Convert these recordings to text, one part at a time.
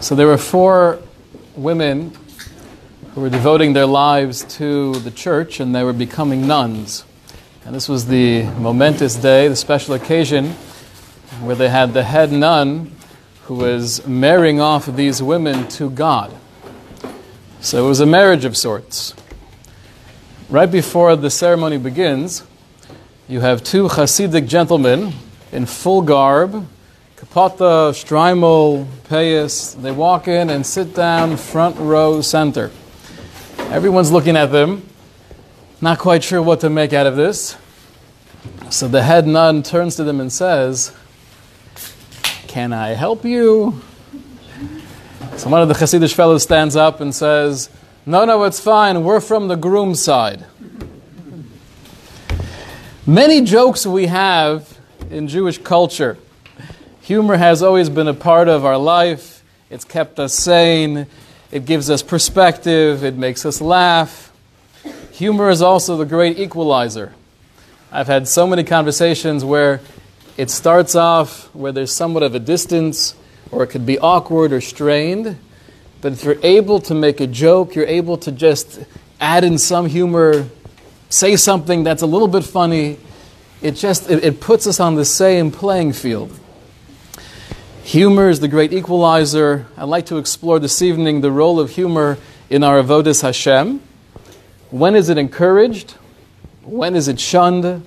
So there were four women who were devoting their lives to the church and they were becoming nuns. And this was the momentous day, the special occasion, where they had the head nun who was marrying off these women to God. So it was a marriage of sorts. Right before the ceremony begins, you have two Hasidic gentlemen in full garb, kapata, streimel, payas. They walk in and sit down front row center. Everyone's looking at them, not quite sure what to make out of this. So the head nun turns to them and says, Can I help you? So one of the Hasidic fellows stands up and says, No, no, it's fine. We're from the groom's side. Many jokes we have in Jewish culture. Humor has always been a part of our life. It's kept us sane. It gives us perspective. It makes us laugh. Humor is also the great equalizer. I've had so many conversations where it starts off where there's somewhat of a distance, or it could be awkward or strained. But if you're able to make a joke, you're able to just add in some humor, say something that's a little bit funny, it just it, it puts us on the same playing field. Humor is the great equalizer. I'd like to explore this evening the role of humor in our avodas Hashem. When is it encouraged? When is it shunned?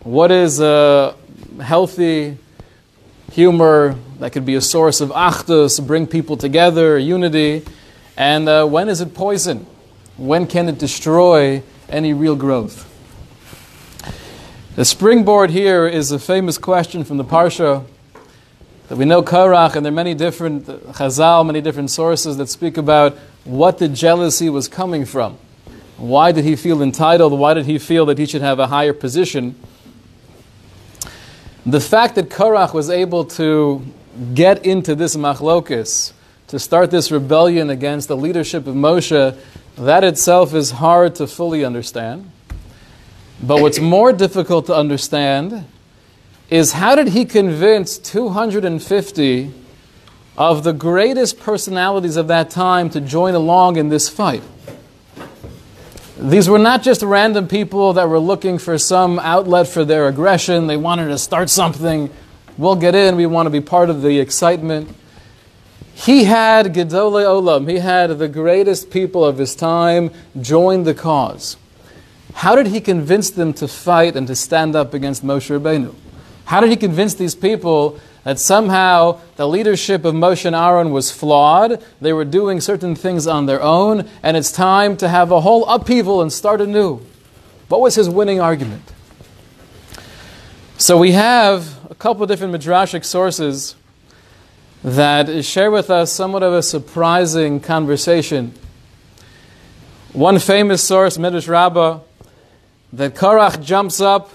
What is a healthy humor that could be a source of achdus, bring people together, unity? And uh, when is it poison? When can it destroy any real growth? The springboard here is a famous question from the Parsha that we know Korach, and there are many different uh, Chazal, many different sources that speak about what the jealousy was coming from. Why did he feel entitled? Why did he feel that he should have a higher position? The fact that Korach was able to get into this machlokus, to start this rebellion against the leadership of Moshe, that itself is hard to fully understand. But what's more difficult to understand is how did he convince 250 of the greatest personalities of that time to join along in this fight? These were not just random people that were looking for some outlet for their aggression. They wanted to start something. We'll get in. We want to be part of the excitement. He had Gedolei Olam. He had the greatest people of his time join the cause. How did he convince them to fight and to stand up against Moshe Rabbeinu? How did he convince these people that somehow the leadership of Moshe and Aaron was flawed? They were doing certain things on their own, and it's time to have a whole upheaval and start anew. What was his winning argument? So we have a couple of different midrashic sources that share with us somewhat of a surprising conversation. One famous source, Midrash Rabbah, that Korach jumps up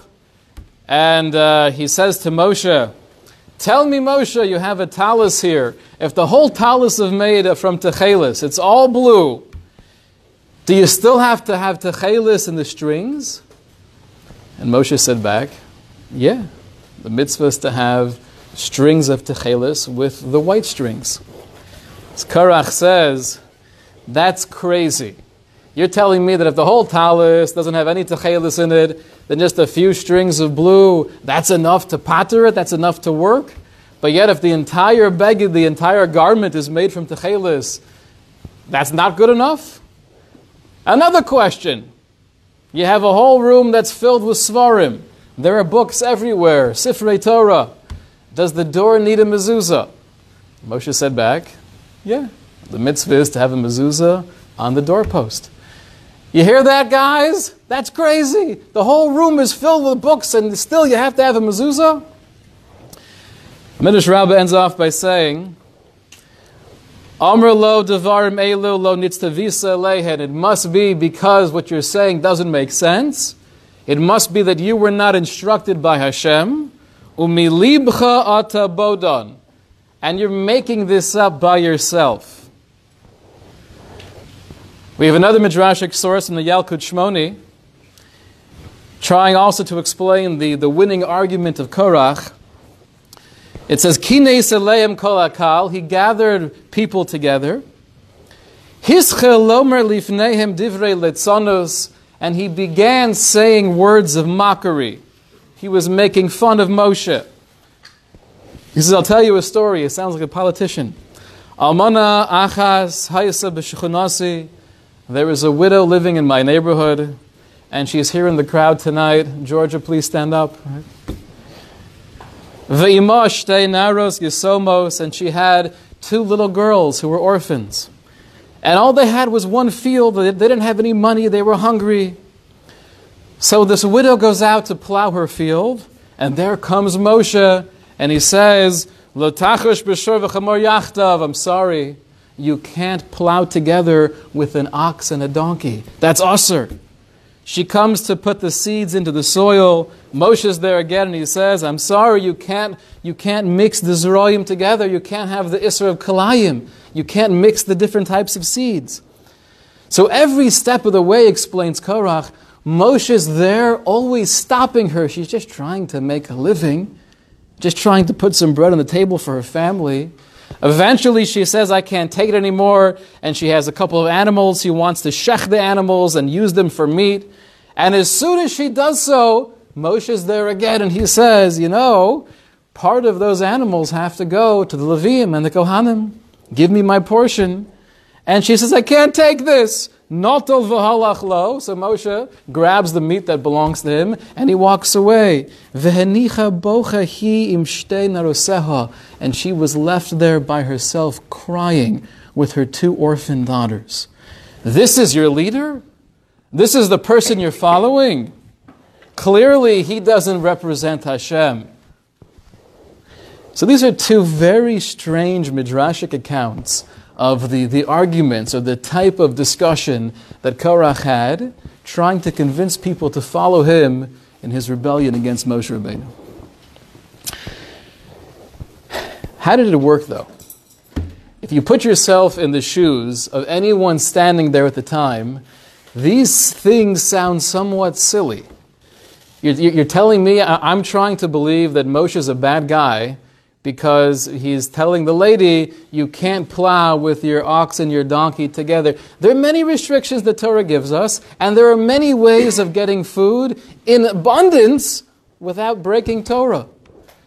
and uh, he says to Moshe, Tell me, Moshe, you have a talus here. If the whole talus is made from techelis, it's all blue, do you still have to have techelis in the strings? And Moshe said back, Yeah, the mitzvah is to have strings of techelis with the white strings. As Korach says, That's crazy. You're telling me that if the whole talis doesn't have any techelis in it, then just a few strings of blue, that's enough to patter it, that's enough to work? But yet, if the entire beged, the entire garment is made from techelis, that's not good enough? Another question. You have a whole room that's filled with svarim. There are books everywhere, Sifrei Torah. Does the door need a mezuzah? Moshe said back, yeah. The mitzvah is to have a mezuzah on the doorpost. You hear that, guys? That's crazy. The whole room is filled with books, and still you have to have a mezuzah? Midrash Rabbah ends off by saying, Amr lo devarim elu lo nitztavisa lehen. It must be because what you're saying doesn't make sense. It must be that you were not instructed by Hashem. Umilibcha ata bodon. And you're making this up by yourself. We have another midrashic source in the Yalkut Shimoni, trying also to explain the, the winning argument of Korach. It says, Kinei Seleim Kol Akal, he gathered people together. Hischel Lomer Lifnehem Divrei Letzonos, and he began saying words of mockery. He was making fun of Moshe. He says, I'll tell you a story. It sounds like a politician. Almana Achas Hayasa B'Shechonasi. There is a widow living in my neighborhood, and she's here in the crowd tonight. Georgia, please stand up. Ve'ima Shtei Naros and she had two little girls who were orphans. And all they had was one field. They didn't have any money. They were hungry. So this widow goes out to plow her field, and there comes Moshe, and he says, I'm sorry, you can't plow together with an ox and a donkey. That's usher. She comes to put the seeds into the soil. Moshe's there again, and he says, I'm sorry, you can't, you can't mix the zeroyim together. You can't have the isra of kalayim. You can't mix the different types of seeds. So every step of the way, explains Korach, Moshe's there, always stopping her. She's just trying to make a living, just trying to put some bread on the table for her family. Eventually, she says, I can't take it anymore, and she has a couple of animals. She wants to shech the animals and use them for meat. And as soon as she does so, Moshe's there again, and he says, You know, part of those animals have to go to the Levim and the Kohanim. Give me my portion. And she says, I can't take this. Notol v'halach lo. So Moshe grabs the meat that belongs to him and he walks away. V'henicha bocha hi im naroseha. And she was left there by herself crying with her two orphan daughters. This is your leader? This is the person you're following? Clearly, he doesn't represent Hashem. So these are two very strange midrashic accounts of the, the arguments or the type of discussion that Korach had, trying to convince people to follow him in his rebellion against Moshe Rabbeinu. How did it work though? If you put yourself in the shoes of anyone standing there at the time, these things sound somewhat silly. You're, you're telling me I'm trying to believe that Moshe is a bad guy because he's telling the lady, you can't plow with your ox and your donkey together. There are many restrictions the Torah gives us, and there are many ways of getting food in abundance without breaking Torah.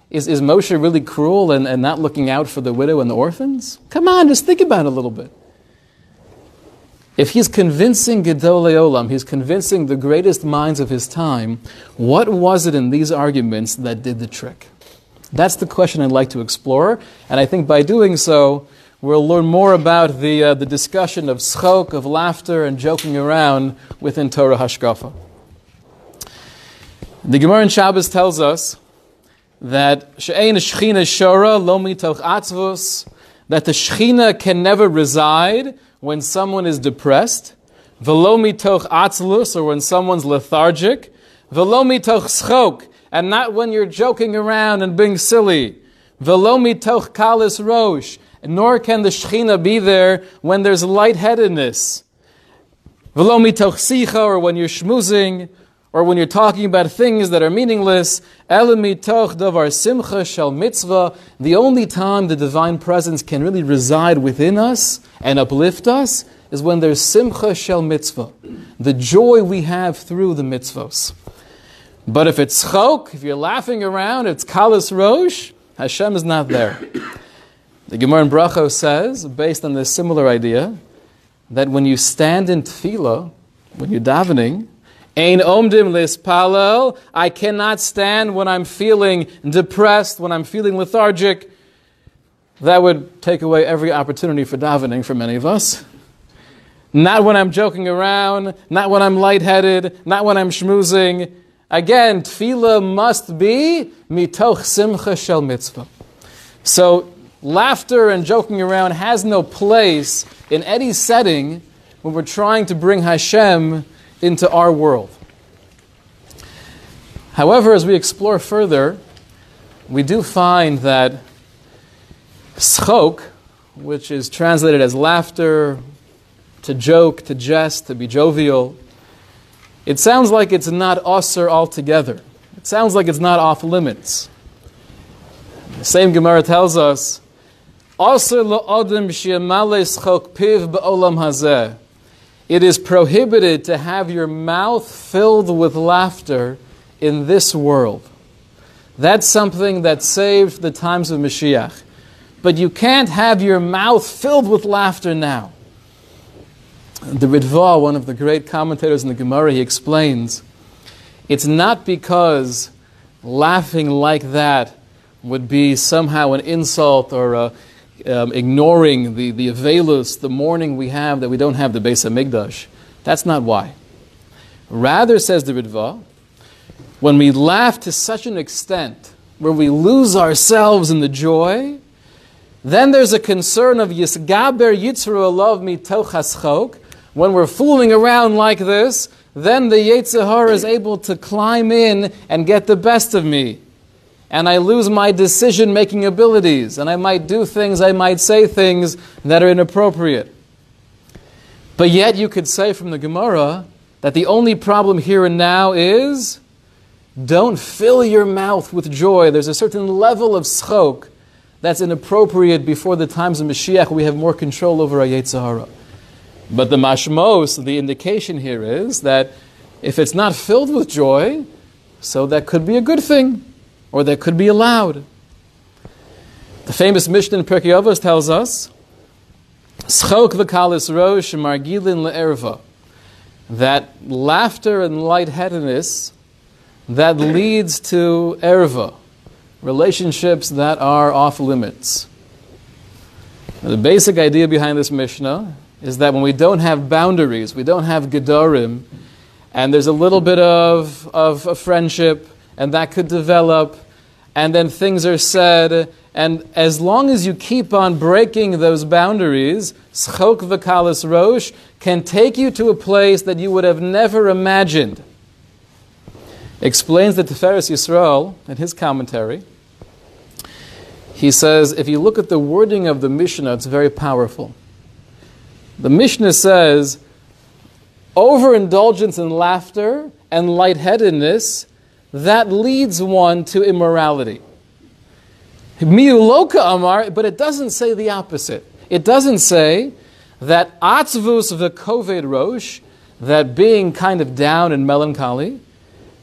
Is, is Moshe really cruel and, and not looking out for the widow and the orphans? Come on, just think about it a little bit. If he's convincing Gedolei Olam, he's convincing the greatest minds of his time, what was it in these arguments that did the trick? That's the question I'd like to explore, and I think by doing so, we'll learn more about the, uh, the discussion of schok, of laughter and joking around within Torah Hashkafa. The Gemara in Shabbos tells us that she'ein shora lo that the shechina can never reside when someone is depressed, velo mitoch atzlus, or when someone's lethargic, velo mitoch schok, and not when you're joking around and being silly. Velo mitoch kalis rosh, nor can the Shechina be there when there's lightheadedness. Velo mitoch sicha, or when you're schmoozing, or when you're talking about things that are meaningless. Ele mitoch davar simcha shel mitzvah. The only time the divine presence can really reside within us and uplift us is when there's simcha shel mitzvah, the joy we have through the mitzvos. But if it's chok, if you're laughing around, it's kalas rosh, Hashem is not there. The Gemara in Brachos says, based on this similar idea, that when you stand in tefillah, when you're davening, Ein omdim lispalel, I cannot stand when I'm feeling depressed, when I'm feeling lethargic. That would take away every opportunity for davening for many of us. Not when I'm joking around, not when I'm lightheaded, not when I'm schmoozing. Again, tefillah must be mitoch simcha shel mitzvah. So, laughter and joking around has no place in any setting when we're trying to bring Hashem into our world. However, as we explore further, we do find that schok, which is translated as laughter, to joke, to jest, to be jovial, it sounds like it's not usr altogether. It sounds like it's not off limits. The same Gemara tells us, it is prohibited to have your mouth filled with laughter in this world. That's something that saved the times of Mashiach. But you can't have your mouth filled with laughter now. The Ritva, one of the great commentators in the Gemara, he explains it's not because laughing like that would be somehow an insult or a, um, ignoring the, the Avelus, the mourning we have that we don't have the Beis Hamikdash. That's not why. Rather, says the Ritva, when we laugh to such an extent where we lose ourselves in the joy, then there's a concern of Yisgaber Yitzru Alav Mitochaschok. When we're fooling around like this, then the Yetzer Hara is able to climb in and get the best of me and I lose my decision making abilities, and I might do things, I might say things that are inappropriate. But yet, you could say from the Gemara that the only problem here and now is don't fill your mouth with joy. There's a certain level of schok that's inappropriate before the times of Mashiach. We have more control over our Yetzer Hara. But the mashmos, the indication here is that if it's not filled with joy, so that could be a good thing or that could be allowed. The famous Mishnah in Pirkei Avos tells us, "Schok v'kalis rosh margilin le'erva," that laughter and lightheadedness that leads to erva, relationships that are off limits. The basic idea behind this Mishnah is that when we don't have boundaries, we don't have gedarim, and there's a little bit of, of a friendship, and that could develop, and then things are said, and as long as you keep on breaking those boundaries, schok v'kalis rosh can take you to a place that you would have never imagined. Explains the Tiferes Yisrael in his commentary. He says, if you look at the wording of the Mishnah, it's very powerful. The Mishnah says, overindulgence in laughter and lightheadedness that leads one to immorality. Miuloka amar, but it doesn't say the opposite. It doesn't say that atzvus v'koved rosh, that being kind of down and melancholy,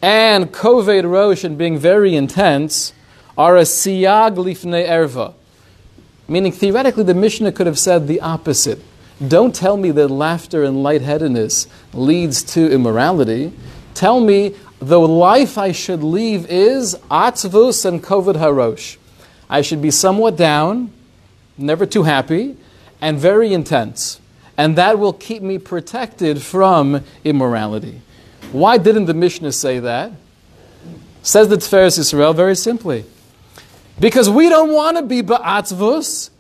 and koved rosh and being very intense, are a siyag lifnei erva. Meaning, theoretically, the Mishnah could have said the opposite. Don't tell me that laughter and lightheadedness leads to immorality. Tell me the life I should leave is atzvus and kovid harosh. I should be somewhat down, never too happy, and very intense. And that will keep me protected from immorality. Why didn't the Mishnah say that? Says the Tiferes Yisrael very simply. Because we don't want to be ba'atzvus,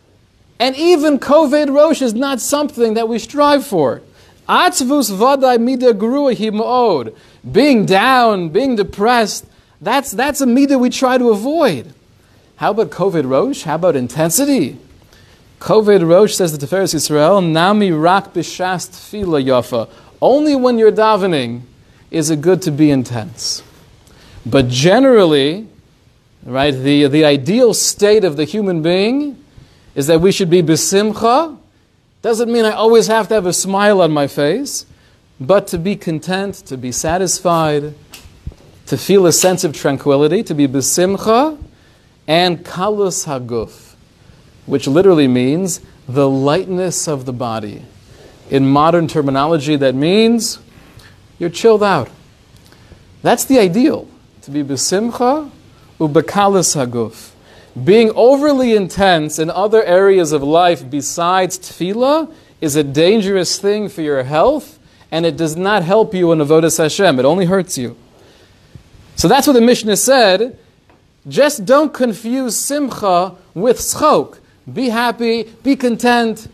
and even koved rosh is not something that we strive for. Atzvus vaday mida gruahi ma'od. Being down, being depressed, that's, that's a mida we try to avoid. How about koved rosh? How about intensity? Koved rosh says the Tiferes Yisrael, nami rak b'shast tefila yafa. Only when you're davening is it good to be intense. But generally, right, the, the ideal state of the human being is that we should be besimcha, doesn't mean I always have to have a smile on my face, but to be content, to be satisfied, to feel a sense of tranquility, to be besimcha, and kalus haguf, which literally means the lightness of the body. In modern terminology, that means you're chilled out. That's the ideal, to be besimcha ubekalus haguf being overly intense in other areas of life besides tefillah is a dangerous thing for your health, and it does not help you in avodas Hashem. It only hurts you. So that's what the Mishnah said. Just don't confuse simcha with schok. Be happy, be content,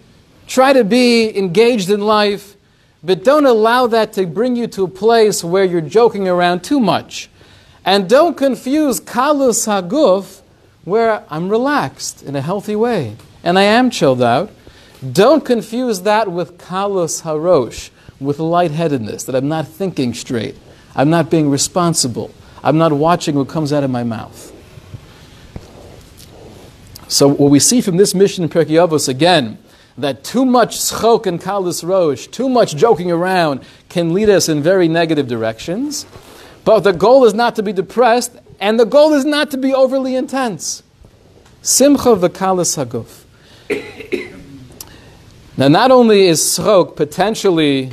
try to be engaged in life, but don't allow that to bring you to a place where you're joking around too much. And don't confuse kalus haguf where I'm relaxed in a healthy way and I am chilled out. Don't confuse that with kalus harosh, with lightheadedness, that I'm not thinking straight. I'm not being responsible. I'm not watching what comes out of my mouth. So what we see from this mission in Pirkei Avos again, that too much schok and kalis rosh, too much joking around, can lead us in very negative directions. But the goal is not to be depressed, and the goal is not to be overly intense. Simcha v'kalis haguf. now, not only is schok potentially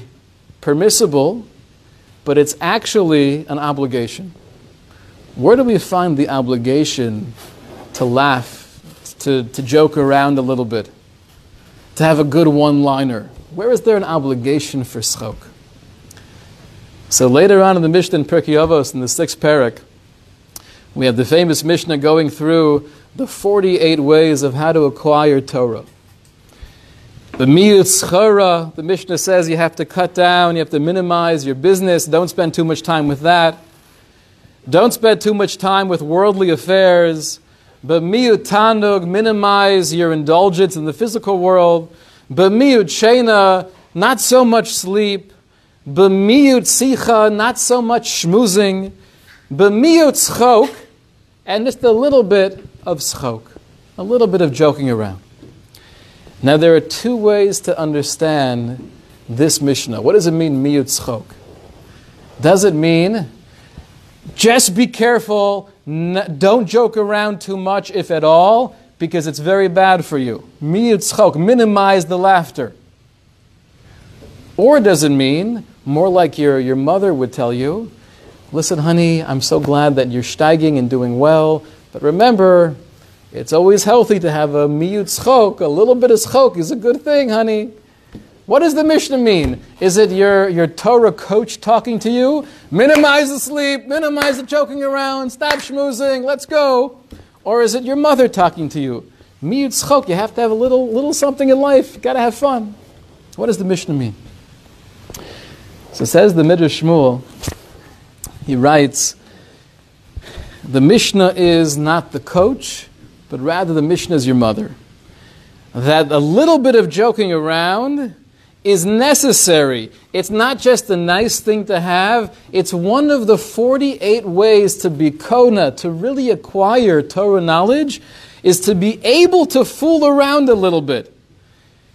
permissible, but it's actually an obligation. Where do we find the obligation to laugh, to, to joke around a little bit, to have a good one liner? Where is there an obligation for schok? So later on in the Mishnah in Pirkei Avos, in the sixth parak, we have the famous Mishnah going through the 48 ways of how to acquire Torah. The miyut the Mishnah says you have to cut down, you have to minimize your business, don't spend too much time with that. Don't spend too much time with worldly affairs. But miyut tanug, minimize your indulgence in the physical world. But miyut shena, not so much sleep. But miyut sicha, not so much schmoozing. But miyut schok, and just a little bit of schok, a little bit of joking around. Now, there are two ways to understand this Mishnah. What does it mean, miyut schok? Does it mean just be careful, don't joke around too much, if at all, because it's very bad for you? Miyut schok, minimize the laughter. Or does it mean, more like your, your mother would tell you, listen, honey, I'm so glad that you're steiging and doing well, but remember, it's always healthy to have a miyut schok. A little bit of schok is a good thing, honey. What does the Mishnah mean? Is it your, your Torah coach talking to you? Minimize the sleep, minimize the joking around, stop schmoozing, let's go. Or is it your mother talking to you? Miyut schok, you have to have a little, little something in life, gotta have fun. What does the Mishnah mean? So says the Midrash Shmuel, he writes, the Mishnah is not the coach, but rather the Mishnah is your mother. That a little bit of joking around is necessary. It's not just a nice thing to have, it's one of the 48 ways to be Kona, to really acquire Torah knowledge, is to be able to fool around a little bit.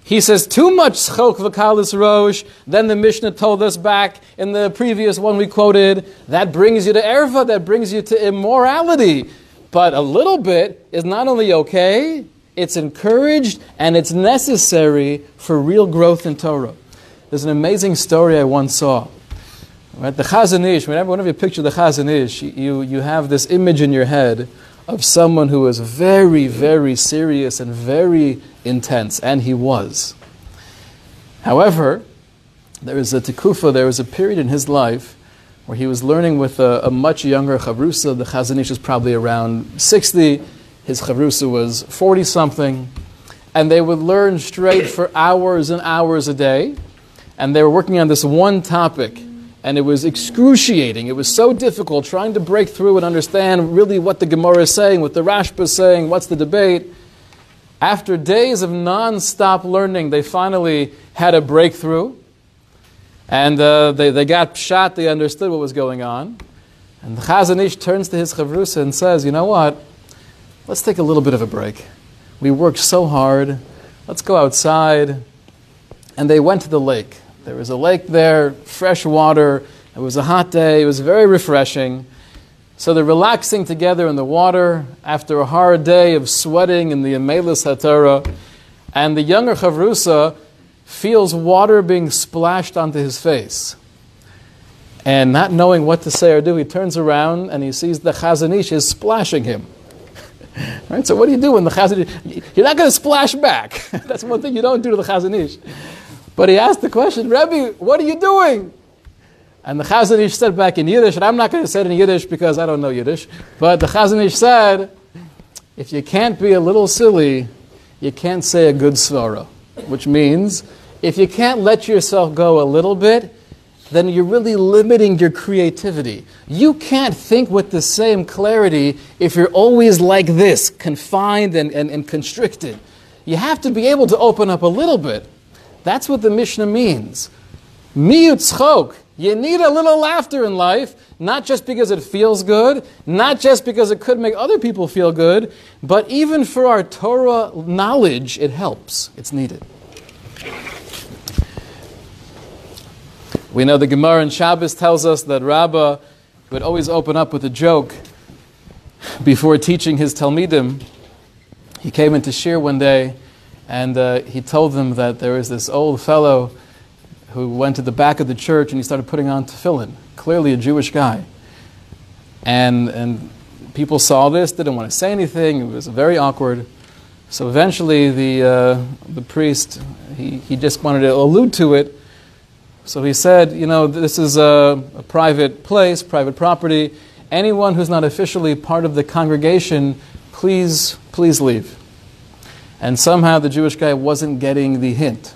He says too much schok v'kalis rosh. Then the Mishnah told us back in the previous one we quoted that brings you to erva, that brings you to immorality. But a little bit is not only okay, it's encouraged and it's necessary for real growth in Torah. There's an amazing story I once saw. Right? The Chazon Ish, whenever, whenever you picture the Chazon Ish, you, you have this image in your head of someone who was very, very serious and very intense, and he was. However, there is a tikufa, there was a period in his life where he was learning with a, a much younger chavrusa. The Chazon Ish was probably around 60, his chavrusa was 40 something, and they would learn straight for hours and hours a day. And they were working on this one topic, and it was excruciating. It was so difficult trying to break through and understand really what the Gemara is saying, what the Rashba is saying, what's the debate. After days of non stop learning, they finally had a breakthrough. And uh, they, they got shot, they understood what was going on. And Chazon turns to his chavrusa and says, You know what? Let's take a little bit of a break. We worked so hard. Let's go outside. And they went to the lake. There was a lake there, fresh water. It was a hot day. It was very refreshing. So they're relaxing together in the water after a hard day of sweating in the Amelis HaTorah. And the younger Chavrusa feels water being splashed onto his face. And not knowing what to say or do, he turns around and he sees the Chazon Ish is splashing him. right? So what do you do when the Chazon Ish? You're not going to splash back. That's one thing you don't do to the Chazon Ish. But he asked the question, Rebbe, what are you doing? And the Chazon Ish said back in Yiddish, and I'm not going to say it in Yiddish because I don't know Yiddish, but the Chazon Ish said, if you can't be a little silly, you can't say a good svara, which means if you can't let yourself go a little bit, then you're really limiting your creativity. You can't think with the same clarity if you're always like this, confined and, and, and constricted. You have to be able to open up a little bit. That's what the Mishnah means. Miyut You need a little laughter in life, not just because it feels good, not just because it could make other people feel good, but even for our Torah knowledge, it helps. It's needed. We know the Gemara in Shabbos tells us that Rabbah would always open up with a joke before teaching his Talmidim. He came into shiur one day and uh, he told them that there was this old fellow who went to the back of the church and he started putting on tefillin, clearly a Jewish guy. And, and people saw this, didn't want to say anything, it was very awkward. So eventually the, uh, the priest, he, he just wanted to allude to it. So he said, you know, this is a, a private place, private property. Anyone who's not officially part of the congregation, please, please leave. And somehow the Jewish guy wasn't getting the hint.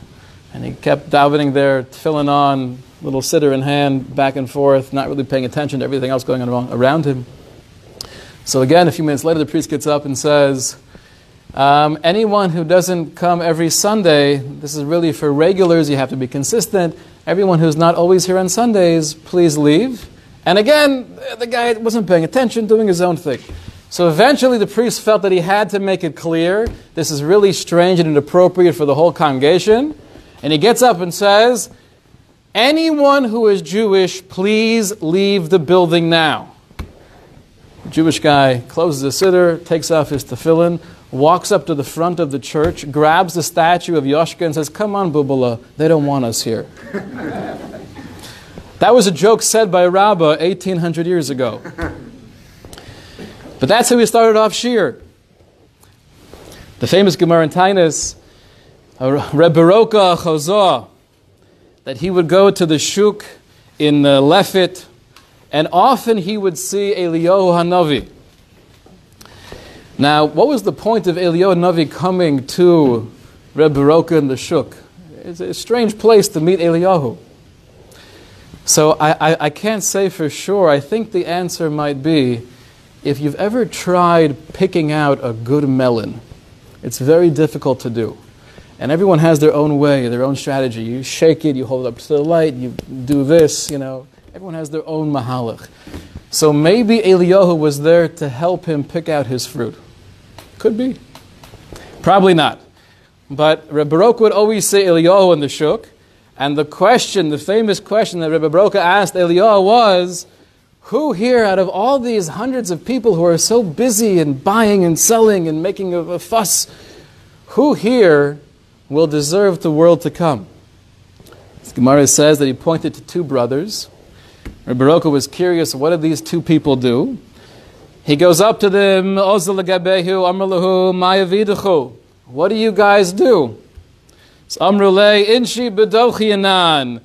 And he kept davening there, filling on, little siddur in hand, back and forth, not really paying attention to everything else going on around him. So again, a few minutes later, the priest gets up and says, um, anyone who doesn't come every Sunday, this is really for regulars, you have to be consistent. Everyone who's not always here on Sundays, please leave. And again, the guy wasn't paying attention, doing his own thing. So eventually, the priest felt that he had to make it clear this is really strange and inappropriate for the whole congregation. And he gets up and says, Anyone who is Jewish, please leave the building now. Jewish guy closes the siddur, takes off his tefillin, walks up to the front of the church, grabs the statue of Yoshka and says, Come on, Bubala, they don't want us here. that was a joke said by Rabbah 1800 years ago. But that's how we started off shiur. The famous Gemara in Tainus Reb Baroka Chazah, that he would go to the shuk in uh, Lefit, and often he would see Eliyahu Hanavi. Now, what was the point of Eliyahu Hanavi coming to Reb Baroka in the shuk? It's a strange place to meet Eliyahu. So I, I, I can't say for sure. I think the answer might be if you've ever tried picking out a good melon, it's very difficult to do. And everyone has their own way, their own strategy. You shake it, you hold it up to the light, you do this, you know. Everyone has their own mahalach. So maybe Eliyahu was there to help him pick out his fruit. Could be. Probably not. But Rebbe Baruch would always say Eliyahu in the shuk. And the question, the famous question that Rebbe Baruch asked Eliyahu was, who here, out of all these hundreds of people who are so busy and buying and selling and making a, a fuss, who here will deserve the world to come. This Gemara says that he pointed to two brothers. Baroka was curious, what did these two people do? He goes up to them, What do you guys do? inshi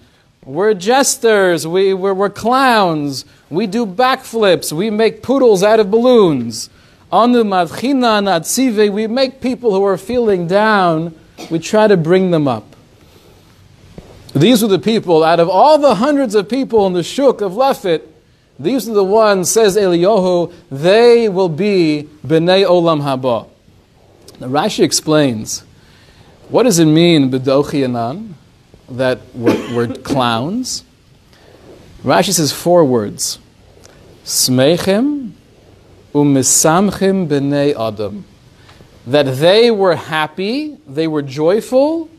We're jesters, we, we're, we're clowns, we do backflips, we make poodles out of balloons. On the madchina natzive, we make people who are feeling down we try to bring them up. These are the people, out of all the hundreds of people in the Shuk of Lefit, these are the ones, says Eliyahu, they will be B'nai Olam Haba. Now Rashi explains, what does it mean, B'dochi that we're, we're clowns? Rashi says four words. Smechem umisamchim b'nei adam that they were happy, they were joyful,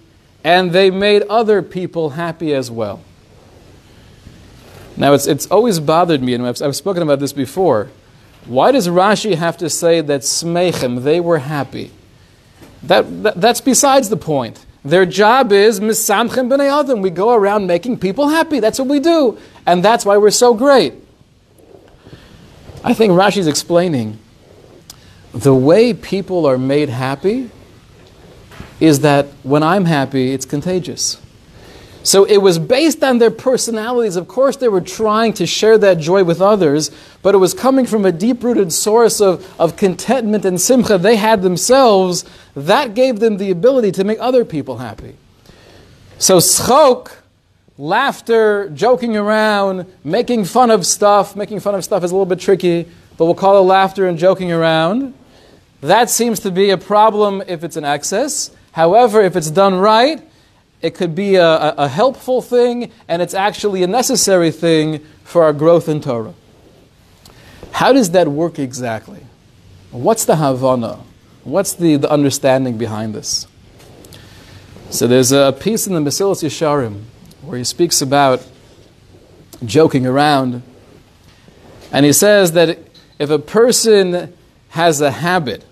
and they made other people happy as well. Now, it's, it's always bothered me, and I've, I've spoken about this before. Why does Rashi have to say that smechem, they were happy? That, that, that's besides the point. Their job is misamchem b'nei adam. We go around making people happy. That's what we do. And that's why we're so great. I think Rashi's explaining the way people are made happy is that when I'm happy, it's contagious. So it was based on their personalities. Of course, they were trying to share that joy with others, but it was coming from a deep rooted source of, of contentment and simcha they had themselves. That gave them the ability to make other people happy. So, schok, laughter, joking around, making fun of stuff, making fun of stuff is a little bit tricky, but we'll call it laughter and joking around. That seems to be a problem if it's an excess. However, if it's done right, it could be a, a, helpful thing, and it's actually a necessary thing for our growth in Torah. How does that work exactly? What's the Havana? What's the, the understanding behind this? So there's a piece in the Mesilas Yesharim where he speaks about joking around. And he says that if a person has a habit,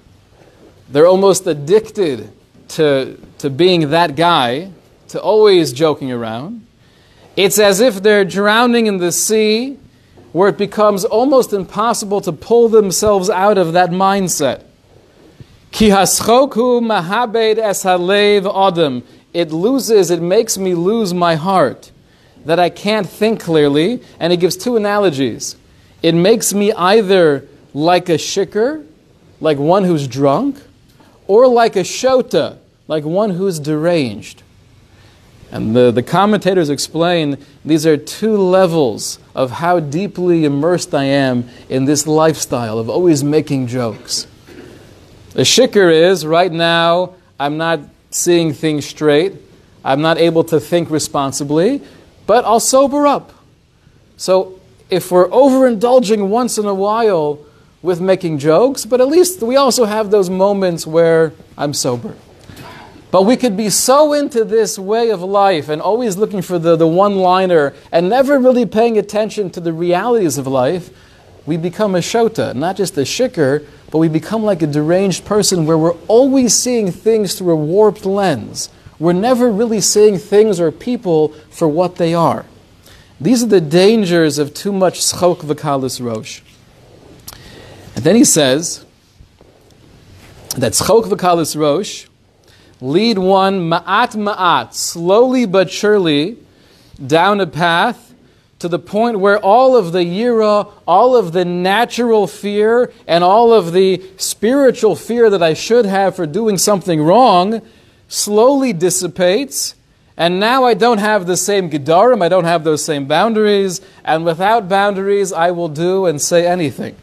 they're almost addicted to, to being that guy, to always joking around. It's as if they're drowning in the sea where it becomes almost impossible to pull themselves out of that mindset. Ki mahabed es halev adam. It loses, it makes me lose my heart, that I can't think clearly. And he gives two analogies. It makes me either like a shikr, like one who's drunk, or like a shota, like one who's deranged. And the, the commentators explain these are two levels of how deeply immersed I am in this lifestyle of always making jokes. The shikr is right now, I'm not seeing things straight, I'm not able to think responsibly, but I'll sober up. So if we're overindulging once in a while with making jokes, but at least we also have those moments where I'm sober. But we could be so into this way of life and always looking for the, the one liner and never really paying attention to the realities of life, we become a shota, not just a shikr, but we become like a deranged person where we're always seeing things through a warped lens. We're never really seeing things or people for what they are. These are the dangers of too much schok v'kalis rosh. And then he says that schok v'kalis rosh lead one ma'at ma'at, slowly but surely, down a path to the point where all of the yira, all of the natural fear, and all of the spiritual fear that I should have for doing something wrong slowly dissipates. And now I don't have the same gedarim, I don't have those same boundaries, and without boundaries, I will do and say anything.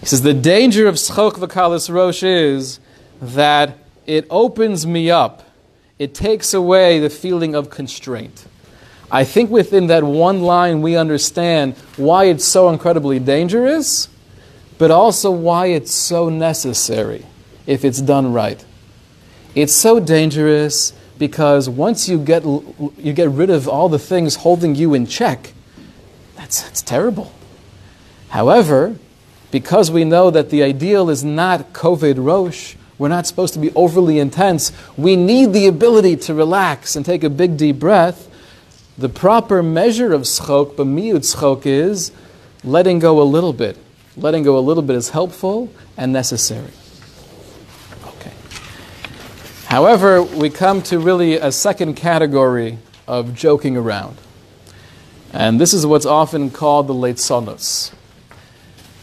He says the danger of schok v'kalis rosh is that it opens me up. It takes away the feeling of constraint. I think within that one line we understand why it's so incredibly dangerous, but also why it's so necessary if it's done right. It's so dangerous because once you get, you get rid of all the things holding you in check, that's, that's terrible. However, because we know that the ideal is not koved rosh, we're not supposed to be overly intense. We need the ability to relax and take a big deep breath. The proper measure of schok, b'miyut schok, is letting go a little bit. Letting go a little bit is helpful and necessary. Okay. However, we come to really a second category of joking around. And this is what's often called the leitzonos.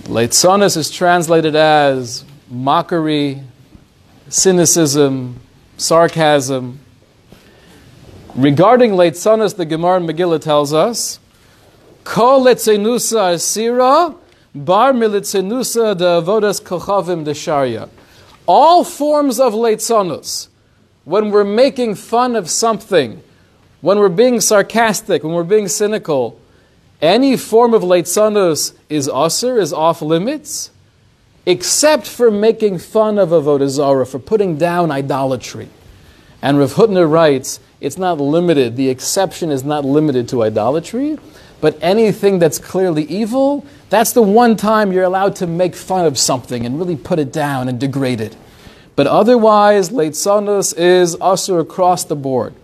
Leitzonos is translated as mockery, cynicism, sarcasm. Regarding Leitzanas, the Gemara in Megillah tells us, Kol letzenusa asira, bar militzenusa de avodas kochavim de sharia. All forms of leitzanus, when we're making fun of something, when we're being sarcastic, when we're being cynical, any form of leitzanus is usr, is off limits except for making fun of Avodah Zarah, for putting down idolatry. And Rav Hutner writes, it's not limited, the exception is not limited to idolatry, but anything that's clearly evil, that's the one time you're allowed to make fun of something and really put it down and degrade it. But otherwise, Leitzanos is usher across the board.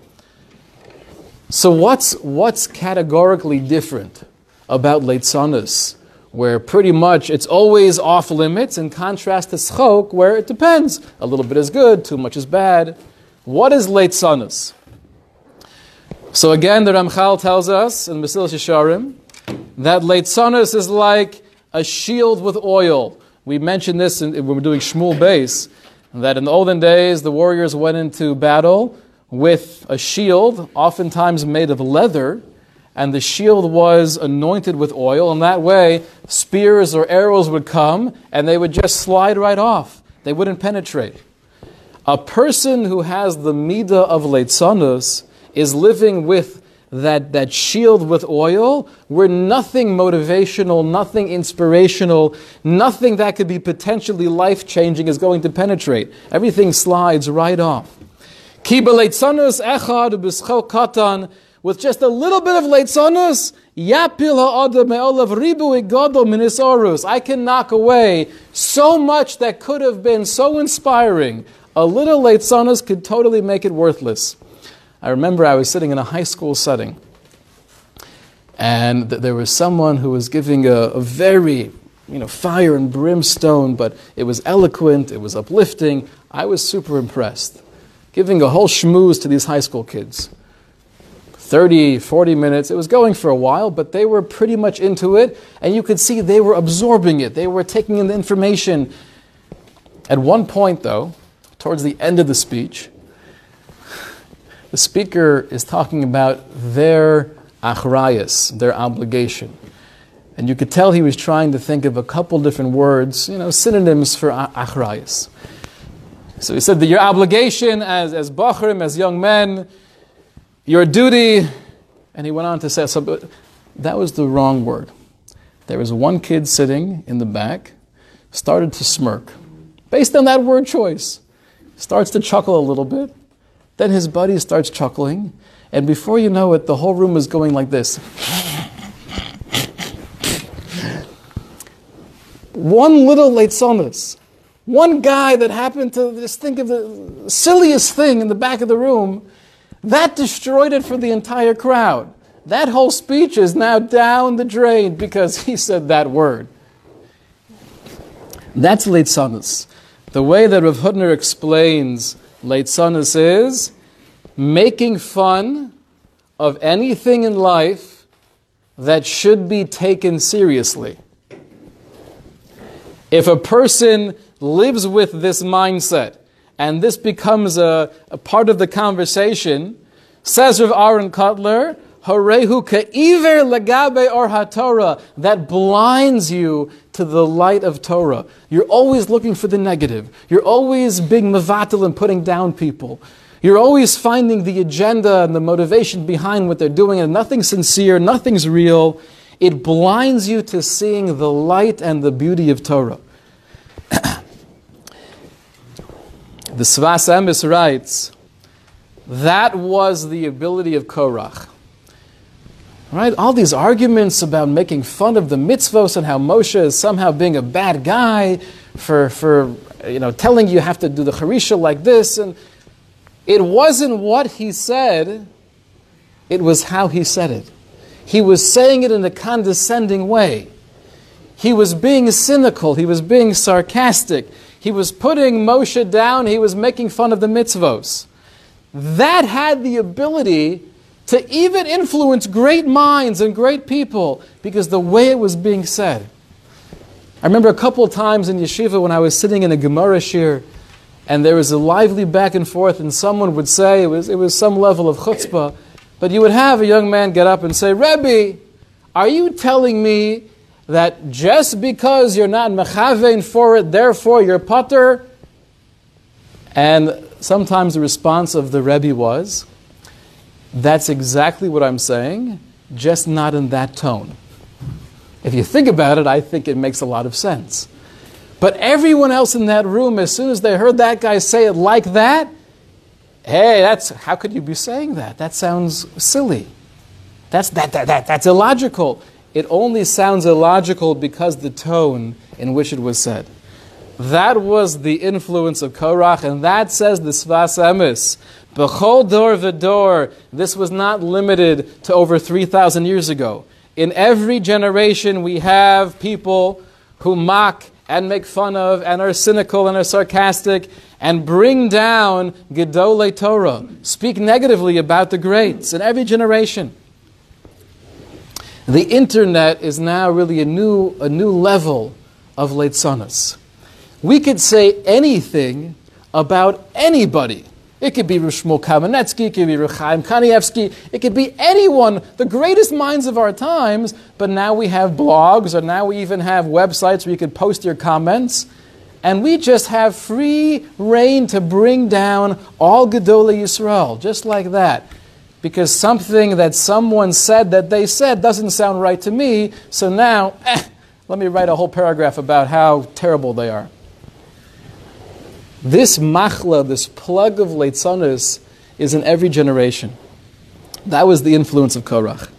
So what's, what's categorically different about Leitzanos where pretty much it's always off limits, in contrast to schok, where it depends. A little bit is good, too much is bad. What is late leitzanas? So again, the Ramchal tells us in Mesilas Yesharim that leitzanas is like a shield with oil. We mentioned this in, when we are doing Shmuel Beis, that in the olden days the warriors went into battle with a shield, oftentimes made of leather, and the shield was anointed with oil, and that way spears or arrows would come and they would just slide right off. They wouldn't penetrate. A person who has the midah of leitzanus is living with that, that shield with oil where nothing motivational, nothing inspirational, nothing that could be potentially life changing is going to penetrate. Everything slides right off. katan with just a little bit of leitzanus, yapil ha'adam me'olav ribu igadol minisorus. I can knock away so much that could have been so inspiring. A little leitzanus could totally make it worthless. I remember I was sitting in a high school setting, and there was someone who was giving a, a very you know, fire and brimstone, but it was eloquent, it was uplifting. I was super impressed. Giving a whole schmooze to these high school kids. 30, 40 minutes. It was going for a while, but they were pretty much into it, and you could see they were absorbing it. They were taking in the information. At one point, though, towards the end of the speech, the speaker is talking about their achrayas, their obligation. And you could tell he was trying to think of a couple different words, you know, synonyms for achrayas. So he said that your obligation as, as bachrim, as young men, your duty, and he went on to say, so, that was the wrong word. There was one kid sitting in the back, started to smirk. Based on that word choice, starts to chuckle a little bit. Then his buddy starts chuckling, and before you know it, the whole room is going like this. one little leitzonis, one guy that happened to just think of the silliest thing in the back of the room, that destroyed it for the entire crowd. That whole speech is now down the drain because he said that word. That's Leitzanis. The way that Rav Hutner explains Leitzanis is making fun of anything in life that should be taken seriously. If a person lives with this mindset, and this becomes a, a part of the conversation. Says Rav Aaron Kotler, Horehu ka'iver lagabe or haTorah, that blinds you to the light of Torah. You're always looking for the negative. You're always being mavatil and putting down people. You're always finding the agenda and the motivation behind what they're doing, and nothing's sincere, nothing's real. It blinds you to seeing the light and the beauty of Torah. The Sfas Emes writes, that was the ability of Korach. Right? All these arguments about making fun of the mitzvos and how Moshe is somehow being a bad guy for, for you know, telling you have to do the charisha like this. And it wasn't what he said, it was how he said it. He was saying it in a condescending way. He was being cynical, he was being sarcastic, he was putting Moshe down, he was making fun of the mitzvos. That had the ability to even influence great minds and great people because the way it was being said. I remember a couple of times in yeshiva when I was sitting in a Gemara shiur and there was a lively back and forth, and someone would say, it was, it was some level of chutzpah, but you would have a young man get up and say, Rebbe, are you telling me that just because you're not mechavein for it, therefore you're patur. And sometimes the response of the Rebbe was, that's exactly what I'm saying, just not in that tone. If you think about it, I think it makes a lot of sense. But everyone else in that room, as soon as they heard that guy say it like that, hey, that's how could you be saying that? That sounds silly. That's that, that, that that's illogical it only sounds illogical because the tone in which it was said. That was the influence of Korach, and that says the Sfas Emes. Bechol dor v'dor. This was not limited to over 3,000 years ago. In every generation, we have people who mock and make fun of and are cynical and are sarcastic and bring down Gedolei Torah, speak negatively about the greats in every generation. The internet is now really a new, a new level of Leitzanas. We could say anything about anybody. It could be Shmuel Kamenetsky, it could be Reb Chaim Kanievsky, it could be anyone, the greatest minds of our times, but now we have blogs, or now we even have websites where you can post your comments, and we just have free reign to bring down all Gedolei Yisrael, just like that. Because something that someone said that they said doesn't sound right to me, so now, eh, let me write a whole paragraph about how terrible they are. This machla, this plug of Leitzanis, is in every generation. That was the influence of Korach.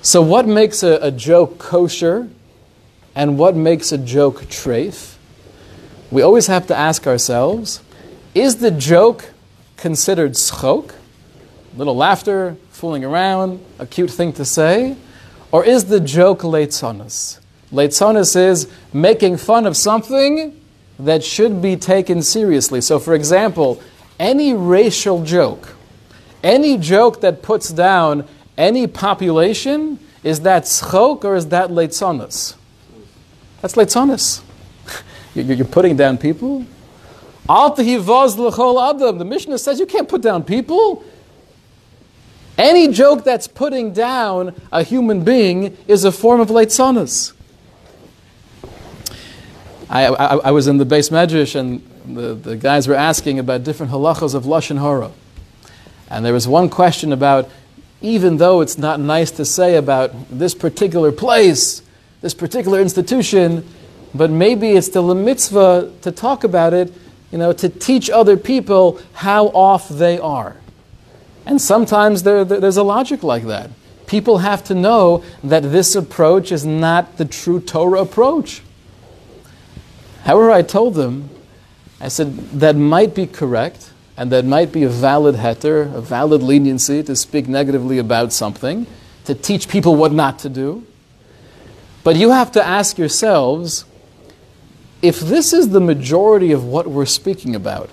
So, what makes a, a joke kosher and what makes a joke treif? We always have to ask ourselves is the joke considered schok? Little laughter, fooling around, a cute thing to say? Or is the joke leitzonis? Leitzonis is making fun of something that should be taken seriously. So, for example, any racial joke, any joke that puts down any population, is that schok or is that leitzonis? That's leitzonis. You're putting down people? The Mishnah says you can't put down people. Any joke that's putting down a human being is a form of leitzonis. I, I, I, was in the beis medrash and the, the guys were asking about different halachas of lashon hara, and there was one question about even though it's not nice to say about this particular place, this particular institution, but maybe it's a mitzvah to talk about it, you know, to teach other people how off they are. And sometimes there, there's a logic like that. People have to know that this approach is not the true Torah approach. However, I told them, I said, that might be correct, and that might be a valid heter, a valid leniency to speak negatively about something, to teach people what not to do. But you have to ask yourselves if this is the majority of what we're speaking about,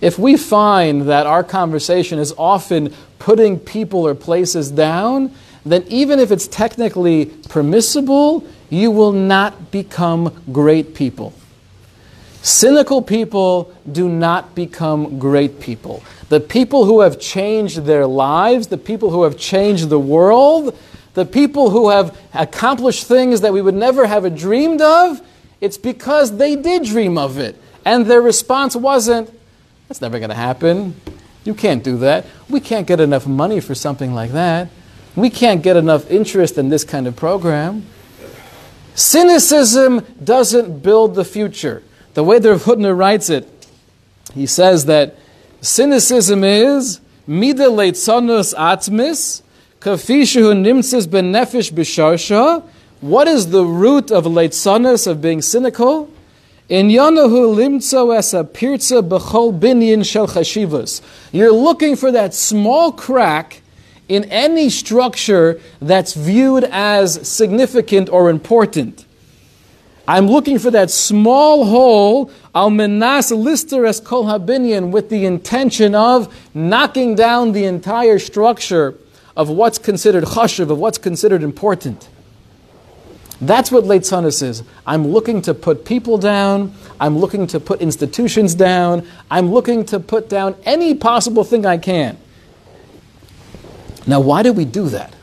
if we find that our conversation is often putting people or places down, then even if it's technically permissible, you will not become great people. Cynical people do not become great people. The people who have changed their lives, the people who have changed the world, the people who have accomplished things that we would never have dreamed of, it's because they did dream of it. And their response wasn't, that's never going to happen. You can't do that. We can't get enough money for something like that. We can't get enough interest in this kind of program. Cynicism doesn't build the future. The way the Hutner writes it, he says that cynicism is mida leitzonus atmis, kafishu nimtzis benefesh b'sharsha. What is the root of leitzonus, of being cynical? In Yanahu limtzo es a pirza b'chol binyan shel chashivas. You're looking for that small crack in any structure that's viewed as significant or important. I'm looking for that small hole, al menas lister es kol habinyan, with the intention of knocking down the entire structure of what's considered chashiv, of what's considered important. That's what Leitzanis is. I'm looking to put people down. I'm looking to put institutions down. I'm looking to put down any possible thing I can. Now, why do we do that?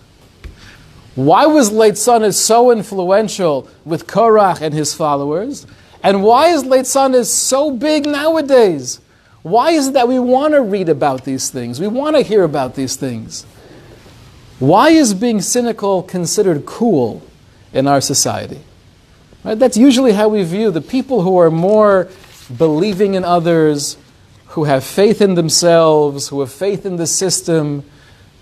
Why was Leitzanis so influential with Korach and his followers? And why is Leitzanis so big nowadays? Why is it that we want to read about these things? We want to hear about these things. Why is being cynical considered cool in our society? Right? That's usually how we view the people who are more believing in others, who have faith in themselves, who have faith in the system.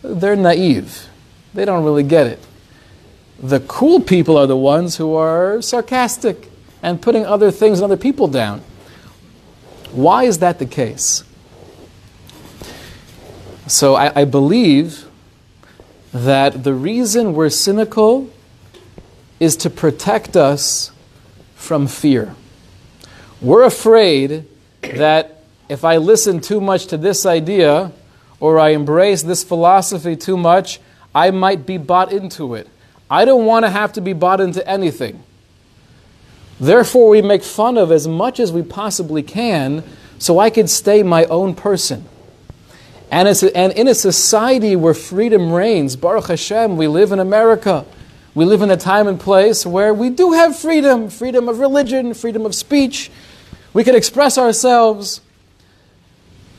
They're naive. They don't really get it. The cool people are the ones who are sarcastic and putting other things and other people down. Why is that the case? So I, I believe that the reason we're cynical is to protect us from fear. We're afraid that if I listen too much to this idea or I embrace this philosophy too much, I might be bought into it. I don't want to have to be bought into anything. Therefore, we make fun of as much as we possibly can so I could stay my own person. And, and in a society where freedom reigns, Baruch Hashem, we live in America, We live in a time and place where we do have freedom freedom of religion, freedom of speech. We can express ourselves.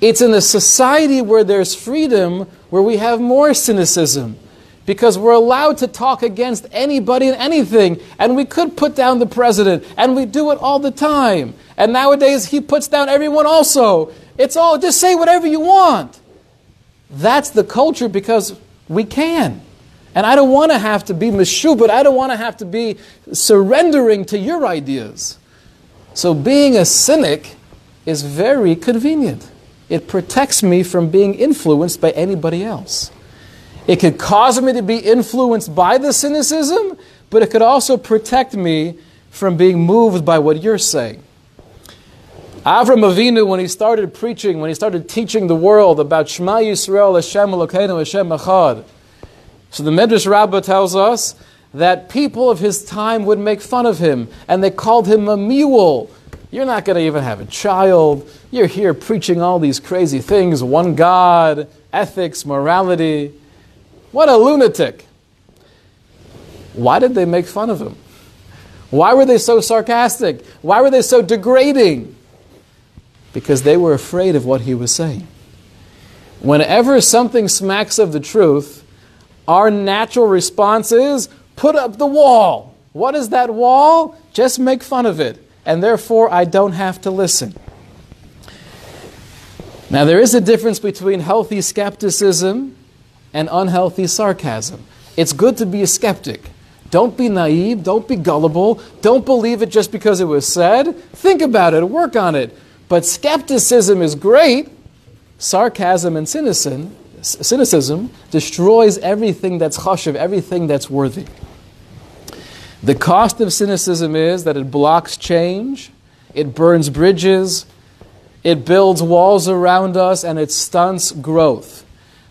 It's in a society where there's freedom where we have more cynicism because we're allowed to talk against anybody and anything, and we could put down the president, and we do it all the time. And nowadays, he puts down everyone also. It's all, just say whatever you want. That's the culture because we can. And I don't want to have to be Meshu, but I don't want to have to be surrendering to your ideas. So being a cynic is very convenient. It protects me from being influenced by anybody else. It could cause me to be influenced by the cynicism, but it could also protect me from being moved by what you're saying. Avram Avinu, when he started preaching, when he started teaching the world about Shema Yisrael, Hashem Elokeinu, Hashem Echad, so the Medrash Rabbah tells us that people of his time would make fun of him, and they called him a mule. You're not going to even have a child. You're here preaching all these crazy things one God, ethics, morality. What a lunatic. Why did they make fun of him? Why were they so sarcastic? Why were they so degrading? because they were afraid of what he was saying. Whenever something smacks of the truth, our natural response is put up the wall. What is that wall? Just make fun of it. And therefore, I don't have to listen. Now, there is a difference between healthy skepticism and unhealthy sarcasm. It's good to be a skeptic. Don't be naive. Don't be gullible. Don't believe it just because it was said. Think about it. Work on it. But skepticism is great. Sarcasm and cynicism, cynicism destroys everything that's chashiv, everything that's worthy. The cost of cynicism is that it blocks change, it burns bridges, it builds walls around us, and it stunts growth.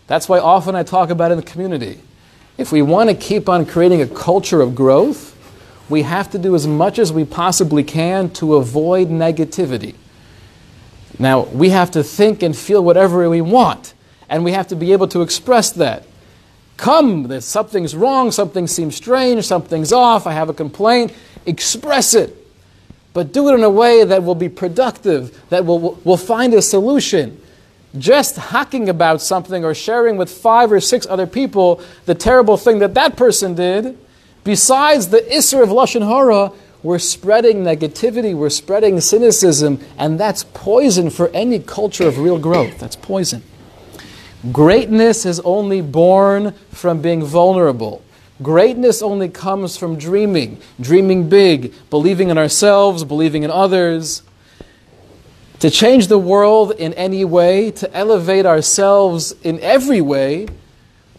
That's why often I talk about in the community. If we want to keep on creating a culture of growth, we have to do as much as we possibly can to avoid negativity. Now, we have to think and feel whatever we want, and we have to be able to express that. Come, that something's wrong, something seems strange, something's off, I have a complaint, express it. But do it in a way that will be productive, that will, will find a solution. Just hacking about something or sharing with five or six other people the terrible thing that that person did, besides the Isser of Lashon Hara, we're spreading negativity, we're spreading cynicism, and that's poison for any culture of real growth. That's poison. Greatness is only born from being vulnerable. Greatness only comes from dreaming, dreaming big, believing in ourselves, believing in others. To change the world in any way, to elevate ourselves in every way,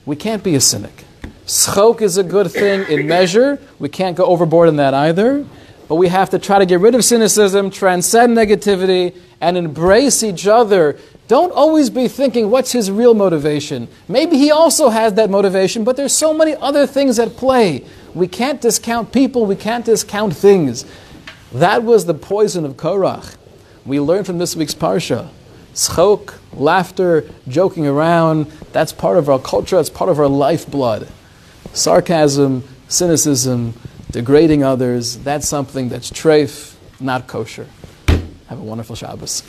we can't be a cynic. Schok is a good thing in measure. We can't go overboard in that either. But we have to try to get rid of cynicism, transcend negativity, and embrace each other. Don't always be thinking, what's his real motivation? Maybe he also has that motivation, but there's so many other things at play. We can't discount people, we can't discount things. That was the poison of Korach. We learned from this week's Parsha. Schok, laughter, joking around, that's part of our culture, that's part of our lifeblood sarcasm, cynicism, degrading others, that's something that's treif, not kosher. Have a wonderful Shabbos.